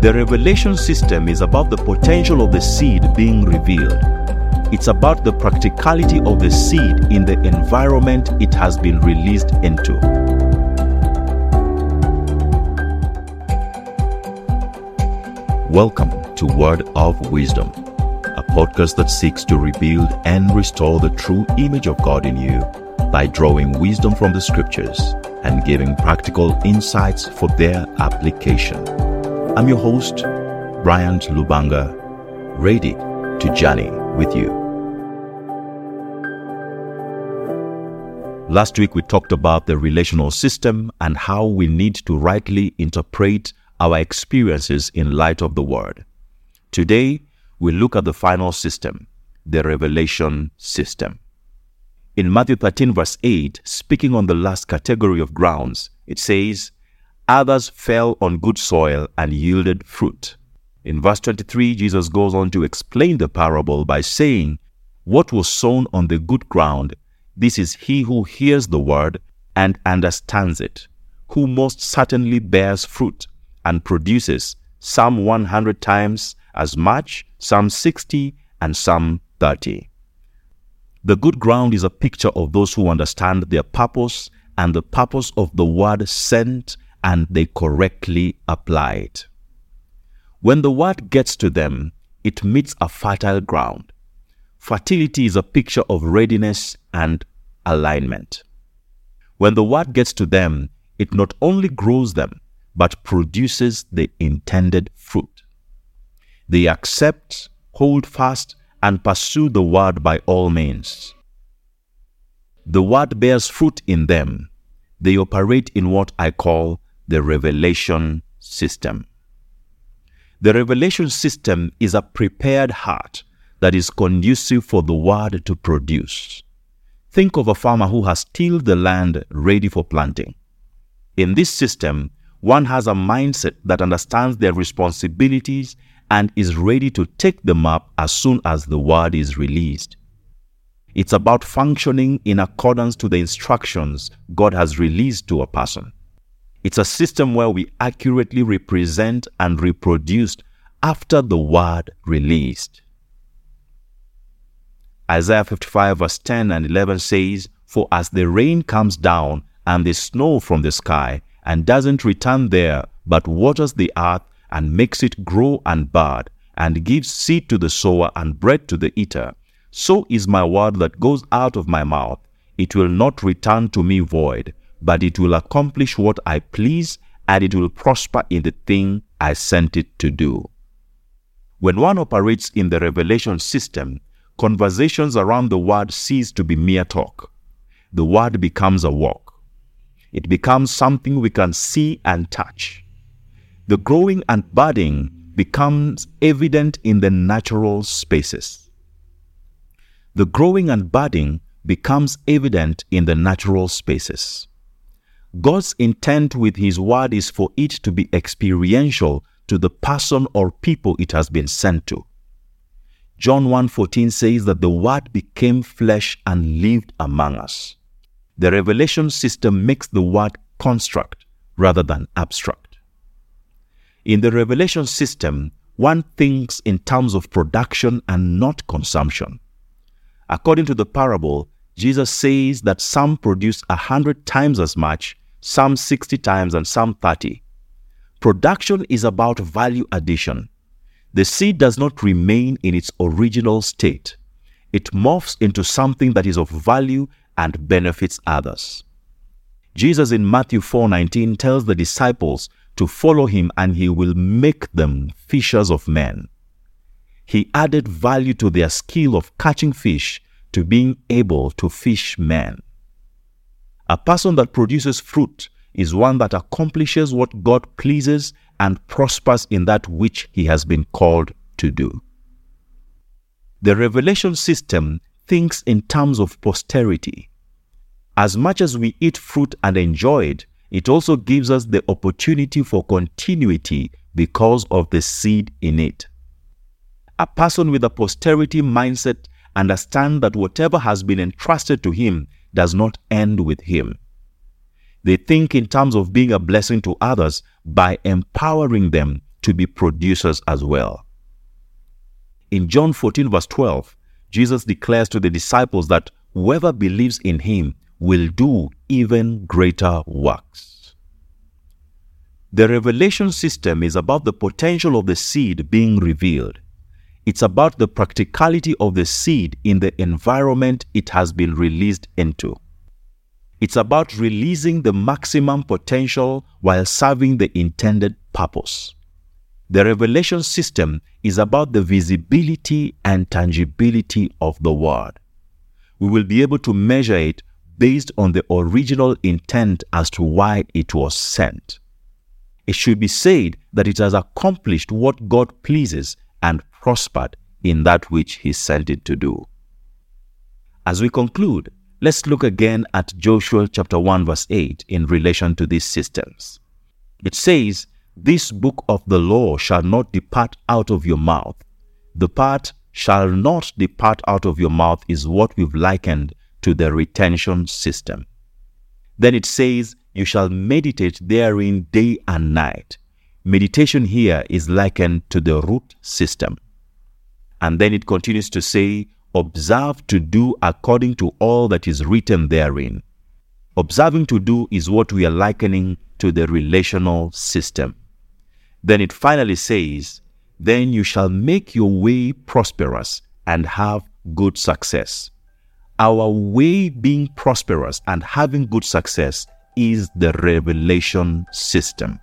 The revelation system is about the potential of the seed being revealed. It's about the practicality of the seed in the environment it has been released into. Welcome to Word of Wisdom, a podcast that seeks to rebuild and restore the true image of God in you by drawing wisdom from the scriptures and giving practical insights for their application. I'm your host, Bryant Lubanga, ready to journey with you. Last week, we talked about the relational system and how we need to rightly interpret our experiences in light of the Word. Today, we look at the final system, the revelation system. In Matthew 13, verse 8, speaking on the last category of grounds, it says, Others fell on good soil and yielded fruit. In verse 23, Jesus goes on to explain the parable by saying, What was sown on the good ground, this is he who hears the word and understands it, who most certainly bears fruit and produces some 100 times as much, some 60, and some 30. The good ground is a picture of those who understand their purpose and the purpose of the word sent and they correctly apply it. When the word gets to them, it meets a fertile ground. Fertility is a picture of readiness and alignment. When the word gets to them, it not only grows them, but produces the intended fruit. They accept, hold fast, and pursue the word by all means. The word bears fruit in them. They operate in what I call the revelation system. The revelation system is a prepared heart that is conducive for the word to produce. Think of a farmer who has tilled the land ready for planting. In this system, one has a mindset that understands their responsibilities and is ready to take them up as soon as the word is released. It's about functioning in accordance to the instructions God has released to a person. It's a system where we accurately represent and reproduce after the word released. Isaiah 55 verse 10 and 11 says, For as the rain comes down and the snow from the sky and doesn't return there, but waters the earth and makes it grow and bud, and gives seed to the sower and bread to the eater, so is my word that goes out of my mouth. It will not return to me void, but it will accomplish what I please and it will prosper in the thing I sent it to do. When one operates in the revelation system, conversations around the word cease to be mere talk. The word becomes a walk. It becomes something we can see and touch. The growing and budding becomes evident in the natural spaces. The growing and budding becomes evident in the natural spaces. God's intent with His Word is for it to be experiential to the person or people it has been sent to. John 1:14 says that the Word became flesh and lived among us. The revelation system makes the Word construct rather than abstract. In the revelation system, one thinks in terms of production and not consumption. According to the parable, Jesus says that some produce a hundred times as much some 60 times and some 30. Production is about value addition. The seed does not remain in its original state. It morphs into something that is of value and benefits others. Jesus in Matthew 4:19 tells the disciples to follow him and he will make them fishers of men. He added value to their skill of catching fish to being able to fish men. A person that produces fruit is one that accomplishes what God pleases and prospers in that which he has been called to do. The revelation system thinks in terms of posterity. As much as we eat fruit and enjoy it, it also gives us the opportunity for continuity because of the seed in it. A person with a posterity mindset understands that whatever has been entrusted to him does not end with him. They think in terms of being a blessing to others by empowering them to be producers as well. In John 14, verse 12, Jesus declares to the disciples that whoever believes in him will do even greater works. The revelation system is about the potential of the seed being revealed. It's about the practicality of the seed in the environment it has been released into. It's about releasing the maximum potential while serving the intended purpose. The revelation system is about the visibility and tangibility of the word. We will be able to measure it based on the original intent as to why it was sent. It should be said that it has accomplished what God pleases and prospered in that which He sent it to do. As we conclude, let's look again at Joshua chapter 1 verse 8 in relation to these systems. It says, this book of the law shall not depart out of your mouth. The part shall not depart out of your mouth is what we've likened to the retention system. Then it says, You shall meditate therein day and night. Meditation here is likened to the root system. And then it continues to say, Observe to do according to all that is written therein. Observing to do is what we are likening to the relational system. Then it finally says, Then you shall make your way prosperous and have good success. Our way being prosperous and having good success is the revelation system.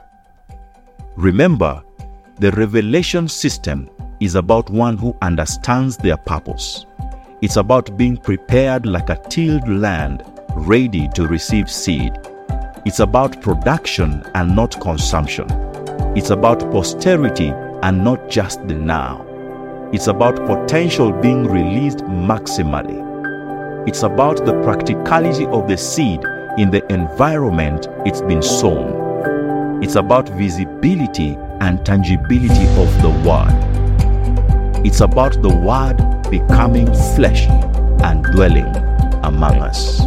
Remember, the revelation system is about one who understands their purpose. It's about being prepared like a tilled land ready to receive seed. It's about production and not consumption. It's about posterity and not just the now. It's about potential being released maximally. It's about the practicality of the seed in the environment it's been sown. It's about visibility and tangibility of the Word. It's about the Word becoming flesh and dwelling among us.